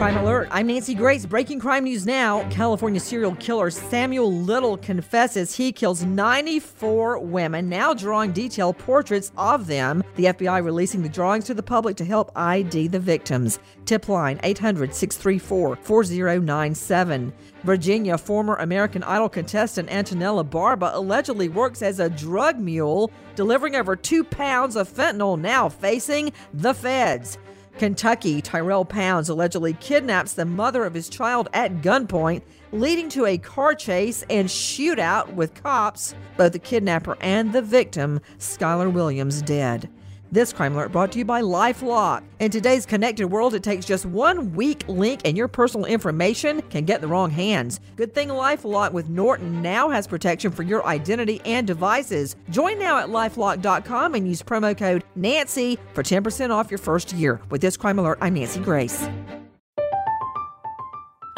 Crime Alert. I'm Nancy Grace. Breaking crime news now. California serial killer Samuel Little confesses he kills 94 women, now drawing detailed portraits of them. The FBI releasing the drawings to the public to help ID the victims. Tip line 800 634 4097. Virginia former American Idol contestant Antonella Barba allegedly works as a drug mule, delivering over two pounds of fentanyl, now facing the feds. Kentucky, Tyrell Pounds allegedly kidnaps the mother of his child at gunpoint, leading to a car chase and shootout with cops. Both the kidnapper and the victim, Skylar Williams, dead. This crime alert brought to you by LifeLock. In today's connected world, it takes just one weak link and your personal information can get the wrong hands. Good thing LifeLock with Norton now has protection for your identity and devices. Join now at lifelock.com and use promo code Nancy for 10% off your first year. With this crime alert, I'm Nancy Grace.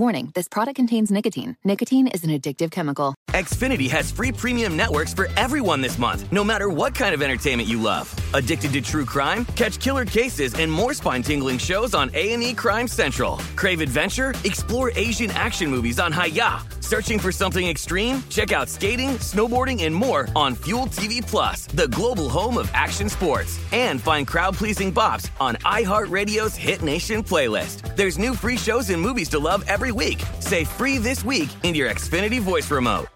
Warning this product contains nicotine. Nicotine is an addictive chemical. Xfinity has free premium networks for everyone this month, no matter what kind of entertainment you love. Addicted to true crime? Catch killer cases and more spine-tingling shows on A&E Crime Central. Crave adventure? Explore Asian action movies on Hi-YAH. Searching for something extreme? Check out skating, snowboarding, and more on Fuel TV Plus, the global home of action sports. And find crowd-pleasing bops on iHeartRadio's Hit Nation playlist. There's new free shows and movies to love every week. Say free this week in your Xfinity voice remote.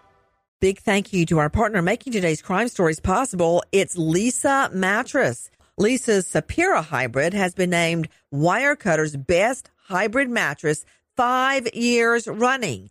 Big thank you to our partner making today's crime stories possible. It's Leesa Mattress. Leesa's Sapira Hybrid has been named Wirecutter's best hybrid mattress five years running.